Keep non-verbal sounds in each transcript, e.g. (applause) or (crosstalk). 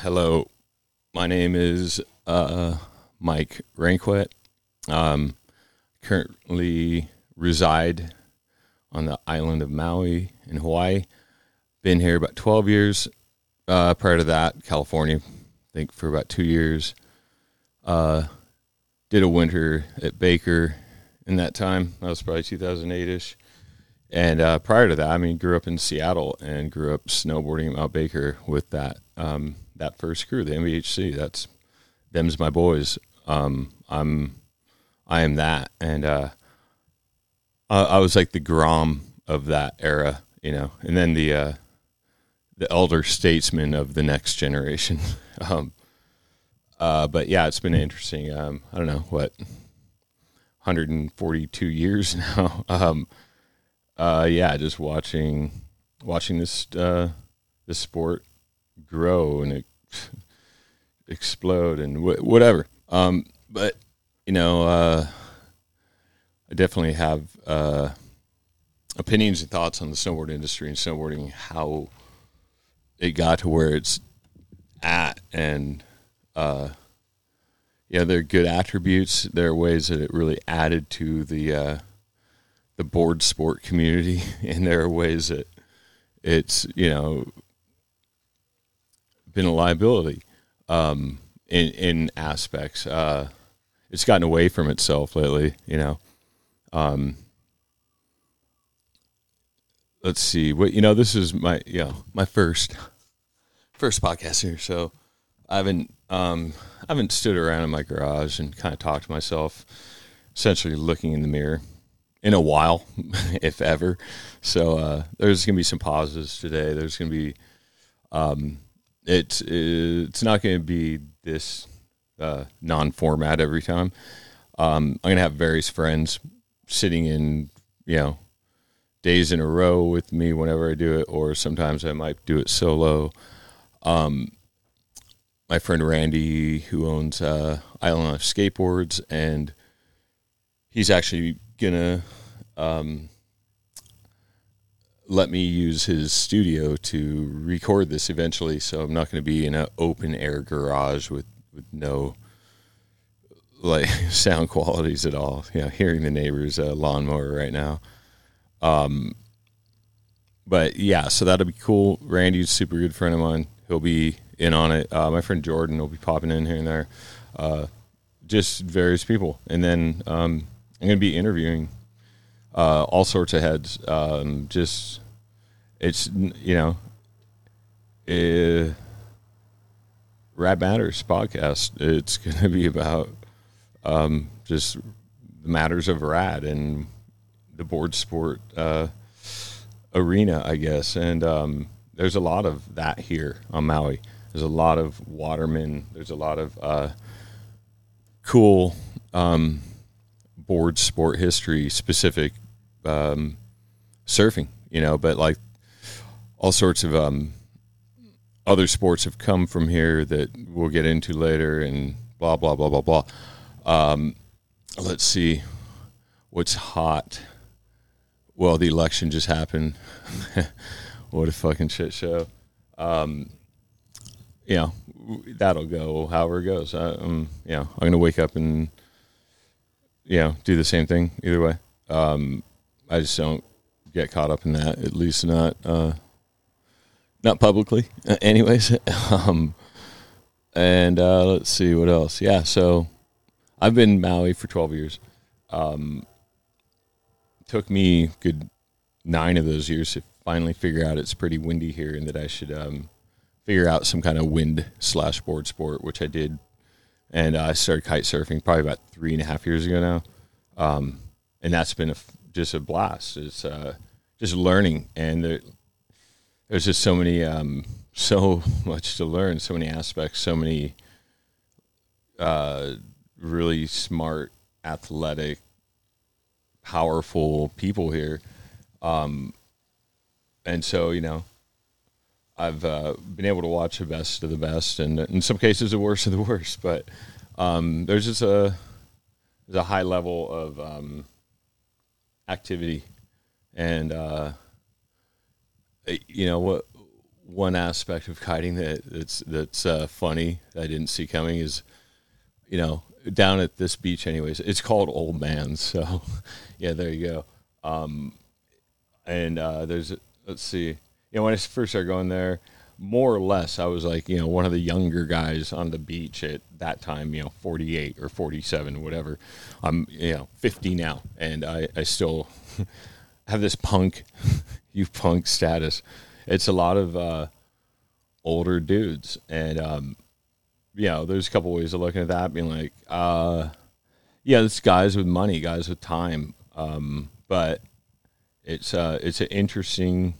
hello. My name is uh, Mike Ranquet. Um, currently reside on the island of Maui in Hawaii. Been here about 12 years. Uh, prior to that, California, I think for about two years. Uh, did a winter at Baker in that time. That was probably 2008 ish. And uh, prior to that, I mean, grew up in Seattle and grew up snowboarding at Mount Baker with that um, that first crew, the MBHC. That's them's my boys. Um, I'm I am that, and uh, I, I, was like the Grom of that era, you know, and then the uh, the elder statesman of the next generation. (laughs) um, uh, but yeah, it's been interesting. Um, I don't know what 142 years (laughs) now. um, uh, yeah, just watching watching this uh, this sport grow and (laughs) explode and wh- whatever. Um, but you know, uh, I definitely have uh, opinions and thoughts on the snowboard industry and snowboarding, how it got to where it's at, and uh, yeah, there are good attributes. There are ways that it really added to the uh, the board sport community, (laughs) and there are ways that it's you know been a liability um, in in aspects. Uh, it's gotten away from itself lately, you know. Um, let's see what you know. This is my you know my first first podcast here, so I haven't um, I haven't stood around in my garage and kind of talked to myself, essentially looking in the mirror in a while, (laughs) if ever. So uh, there's gonna be some pauses today. There's gonna be um, it's it's not gonna be this uh, non-format every time. Um, I'm gonna have various friends sitting in you know days in a row with me whenever I do it, or sometimes I might do it solo. Um, my friend Randy, who owns uh, Island Life Skateboards, and he's actually gonna um, let me use his studio to record this eventually. So I'm not going to be in an open air garage with with no like (laughs) sound qualities at all. You know, hearing the neighbor's uh, lawnmower right now. Um, but yeah, so that'll be cool. Randy's super good friend of mine. He'll be in on it. Uh, my friend Jordan will be popping in here and there. Uh, just various people, and then um, I'm going to be interviewing uh, all sorts of heads. Um, just it's you know, uh, Rad Matters podcast. It's (laughs) going to be about um, just the matters of rad and the board sport uh, arena, I guess. And um, there's a lot of that here on Maui. There's a lot of watermen. There's a lot of uh, cool um, board sport history specific um, surfing, you know, but like all sorts of um, other sports have come from here that we'll get into later and blah, blah, blah, blah, blah. Um, let's see what's hot. Well, the election just happened. (laughs) what a fucking shit show. Um, you know, that'll go however it goes. I, um, you know, I'm going to wake up and, you know, do the same thing either way. Um, I just don't get caught up in that, at least not, uh, not publicly anyways. (laughs) um, and, uh, let's see what else. Yeah. So I've been in Maui for 12 years. Um, took me good nine of those years to finally figure out it's pretty windy here and that I should, um, figure out some kind of wind slash board sport, which I did. And uh, I started kite surfing probably about three and a half years ago now. Um, and that's been a, just a blast. It's uh, just learning, and there, there's just so many, um, so much to learn, so many aspects, so many uh, really smart, athletic, powerful people here. Um, and so, you know, I've uh, been able to watch the best of the best, and in some cases, the worst of the worst. But um, there's just a there's a high level of um, activity, and uh, you know what one aspect of kiting that that's that's uh, funny that I didn't see coming is, you know, down at this beach. Anyways, it's called Old Man's. (laughs) So, yeah, there you go. Um, and uh, there's let's see, you know, when I first started going there, more or less, I was like, you know, one of the younger guys on the beach at that time, you know, 48 or 47, whatever. I'm, you know, 50 now, and I, I still (laughs) have this punk, (laughs) you punk status. It's a lot of uh, older dudes, and um, you know, there's a couple ways of looking at that, being like, uh, yeah, it's guys with money, guys with time, um, but it's uh, it's an interesting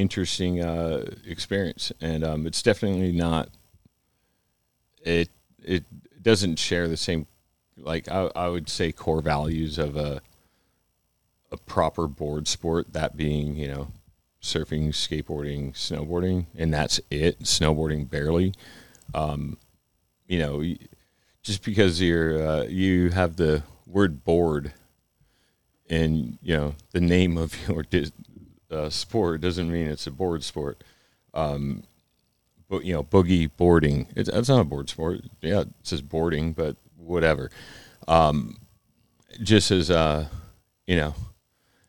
interesting uh, experience, and um, it's definitely not. It it doesn't share the same, like I, I would say, core values of a a proper board sport. That being, you know, surfing, skateboarding, snowboarding, and that's it. Snowboarding barely. Um, you know, just because you're uh, you have the word board and you know the name of (laughs) your uh, sport doesn't mean it's a board sport. Um, but you know, boogie boarding, it's, it's not a board sport. Yeah, it says boarding, but whatever. Um, just as uh, you know,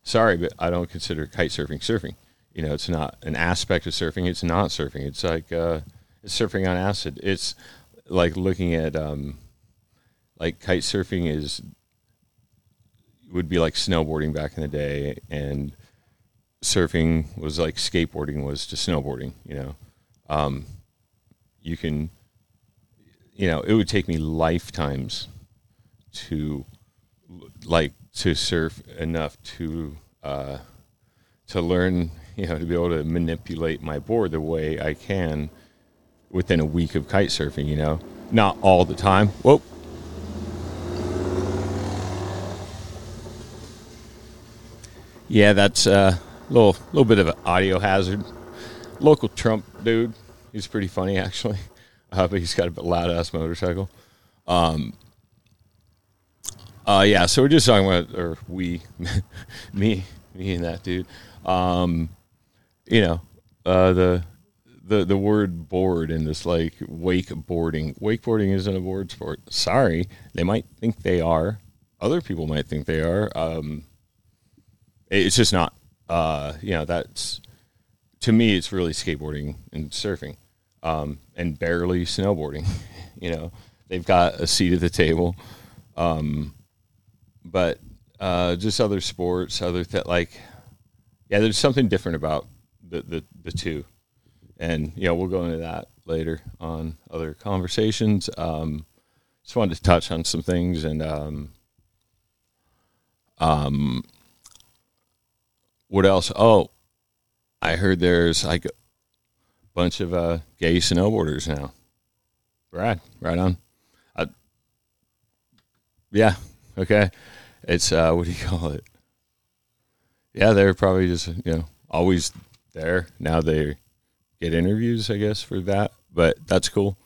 sorry, but I don't consider kite surfing surfing. You know, it's not an aspect of surfing. It's not surfing. It's like uh, it's surfing on acid. It's like looking at um, like kite surfing is would be like snowboarding back in the day, and surfing was like skateboarding was to snowboarding. You know, um, you can, you know, it would take me lifetimes to like to surf enough to uh, to learn, you know, to be able to manipulate my board the way I can within a week of kite surfing. You know, not all the time. Whoa. Yeah, that's uh, little little bit of an audio hazard. Local Trump dude, he's pretty funny actually, (laughs) uh, but he's got a loud ass motorcycle. Um, uh, yeah, so we're just talking about, or we, (laughs) me, me and that dude. Um, you know, uh, the the the word board in this like wakeboarding. Wakeboarding isn't a board sport. Sorry, they might think they are. Other people might think they are. Um, it's just not uh, you know, that's to me, it's really skateboarding and surfing, um, and barely snowboarding. (laughs) you know, they've got a seat at the table, um, but uh, just other sports, other th- like, yeah, there's something different about the, the the two, and you know, we'll go into that later on other conversations. Um, just wanted to touch on some things and um, um what else? Oh, I heard there's like a bunch of uh, gay snowboarders now. Right, right on. I, yeah, okay. It's uh, what do you (laughs) call it? Yeah, they're probably just you know always there. Now they get interviews, I guess, for that. But that's cool.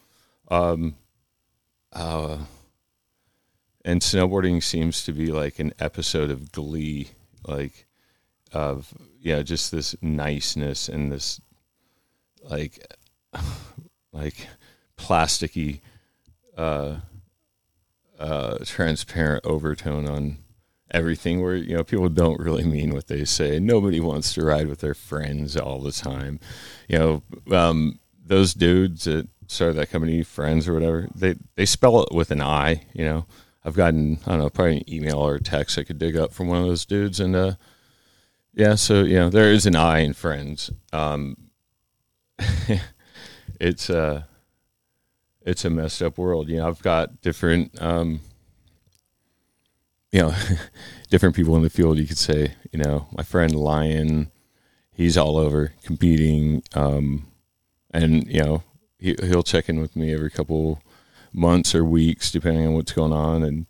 Um, uh, and snowboarding seems to be like an episode of Glee. Like of yeah, just this niceness and this like (laughs) like plasticky uh uh transparent overtone on everything where you know people don't really mean what they say. Nobody wants to ride with their friends all the time. You know um those dudes that started that company friends or whatever they they spell it with an i you know. I've gotten i don't know probably an email or a text i could dig up from one of those dudes and uh yeah, so know there is an I in Friends. Um, (laughs) it's a uh, it's a messed up world. You know, I've got different um, you know (laughs) different people in the field. You could say, you know, my friend Lion, he's all over competing, um, and you know he, he'll check in with me every couple months or weeks, depending on what's going on, and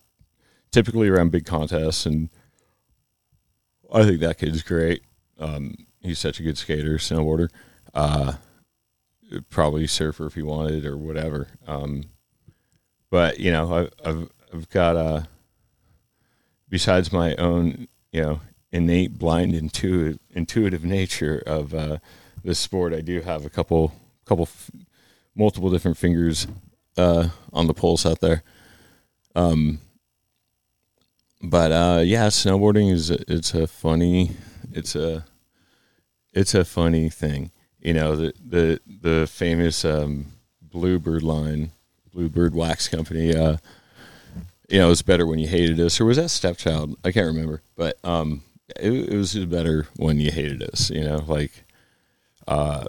typically around big contests and I think that kid's great. Um, he's such a good skater, snowboarder. Uh, probably surfer if he wanted or whatever. Um, but you know, I, I've I've got a uh, besides my own you know innate blind intuitive intuitive nature of uh, this sport, I do have a couple, couple, multiple different fingers uh, on the pulse out there. Um, but uh, yeah, snowboarding is it's a funny, it's a, it's a funny thing. You know the the the famous um, Bluebird line, Bluebird Wax Company. Uh, you know, it was better when you hated us, or was that Stepchild? I can't remember, but um, it, it was better when you hated us. You know, like, uh,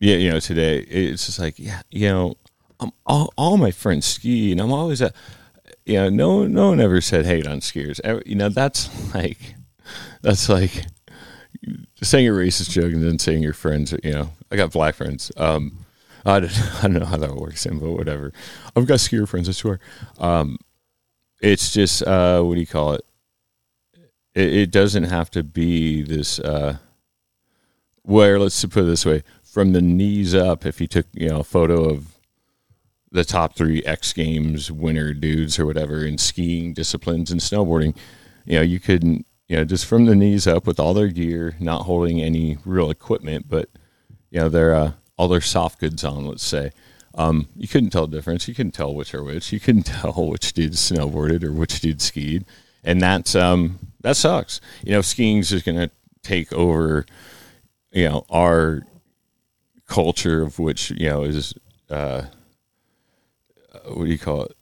yeah, you know, today it's just like, yeah, you know, I'm all, all my friends ski, and I'm always a, you know, no, no one ever said hate on skiers. You know, that's like, that's like saying a racist joke and then saying your friends. You know, I got black friends. Um, I don't, (laughs) I don't know how that works, in, (laughs) but whatever. I've got skier friends, I swear. Um, it's just uh, what do you call it? it? It doesn't have to be this. Uh, where let's put it this way: from the knees up. If you took you know a photo of the top three X Games winner dudes or whatever in skiing disciplines and snowboarding, you know, you couldn't, you know, just from the knees up with all their gear, not holding any real equipment, but you know, their uh, all their soft goods on, let's say. Um, you couldn't tell the difference. You couldn't tell which are which. You couldn't (laughs) tell which dude snowboarded or which dude skied, and that's um, that sucks. You know, skiing is just going to take over. You know, our culture of which you know is uh, what do you call it?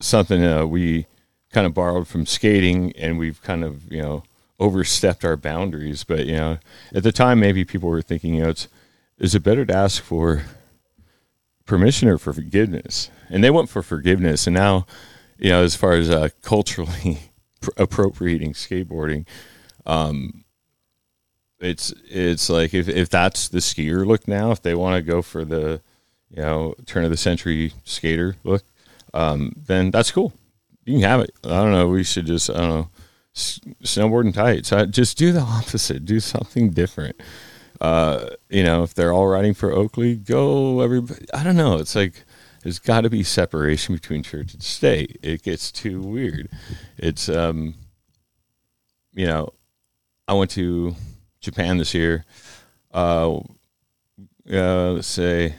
Something uh, we kind of borrowed from skating, and we've kind of you know overstepped our boundaries. But you know, at the time, maybe people were thinking, you know, it's is it better to ask for permission or for forgiveness? And they went for forgiveness, and now, you know, as far as uh, culturally (laughs) appropriating skateboarding, um, it's it's like if if that's the skier look now, if they want to go for the you know turn of the century skater look, um, then that's cool. You can have it. I don't know. We should just I don't know snowboard and tights. I, just do the (laughs) opposite. Do something different. Uh, you know, if they're all riding for Oakley, go everybody. I don't know. It's like there's got to be separation between church and state. It gets too weird. It's um, you know, I went to Japan this year. Uh, uh, let's say,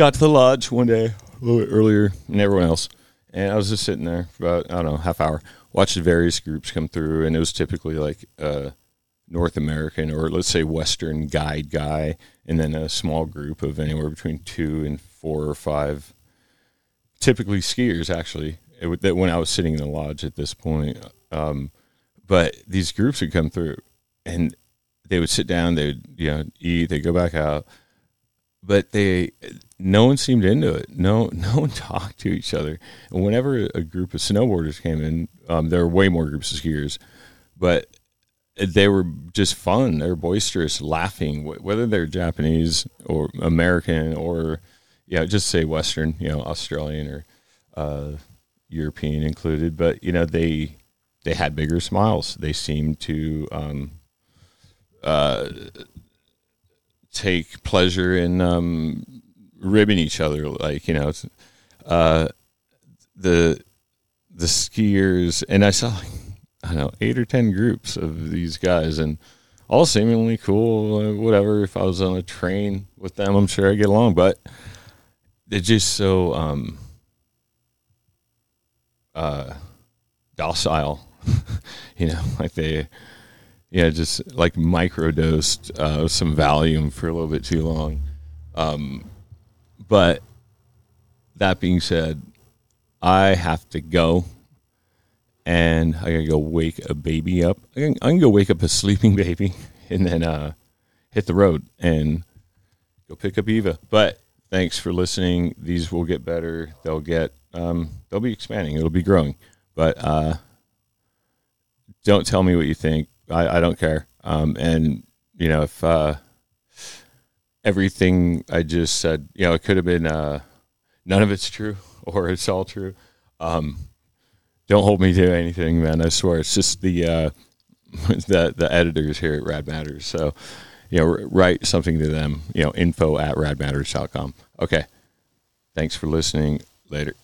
got to the lodge one day a little bit earlier than everyone else, and I was just sitting there for about I don't know half hour, watched various groups come through, and it was typically like a North American or let's say Western guide guy, and then a small group of anywhere between two and four or five, typically skiers actually. It, that when I was sitting in the lodge at this point, um, but these groups would come through and they would sit down, they would you know eat, they go back out, but they no one seemed into it. No (laughs) no one talked to each other. And whenever a group of snowboarders came in, um, there were way more groups of skiers, but they were just fun. They were boisterous, laughing, whether they're Japanese or American or yeah, just say Western, you know, Australian or uh, European included. But you know, they they had bigger smiles. They seemed to um, uh, take pleasure in um, ribbing each other. Like you know, uh, the the skiers, and I saw I don't know eight or ten groups of these guys, and all seemingly cool. Uh, whatever. If I was on a train with them, I'm sure I get along. But they're just so um, uh, docile. (laughs) you know, like they yeah, just like microdosed uh, some Valium for a little bit too long. Um, but that being said, I have to go, and I gotta go wake a baby up. I can, I can go wake up a (laughs) sleeping baby, and then uh, hit the road and go pick up Eva. But thanks for listening. These will get better. They'll get um, they'll be expanding. It'll be growing. But uh, don't tell me what you think I, I don't care. Um, and you know, if uh, everything I just said, you know, it could have been uh, none of it's true (laughs) or it's all true. Um, don't hold me to anything, man. I swear, it's just the uh, (laughs) the the editors here at Rad Matters. So, you know, write something to them. You know, info at radmatters.com. Okay. Thanks for listening. Later.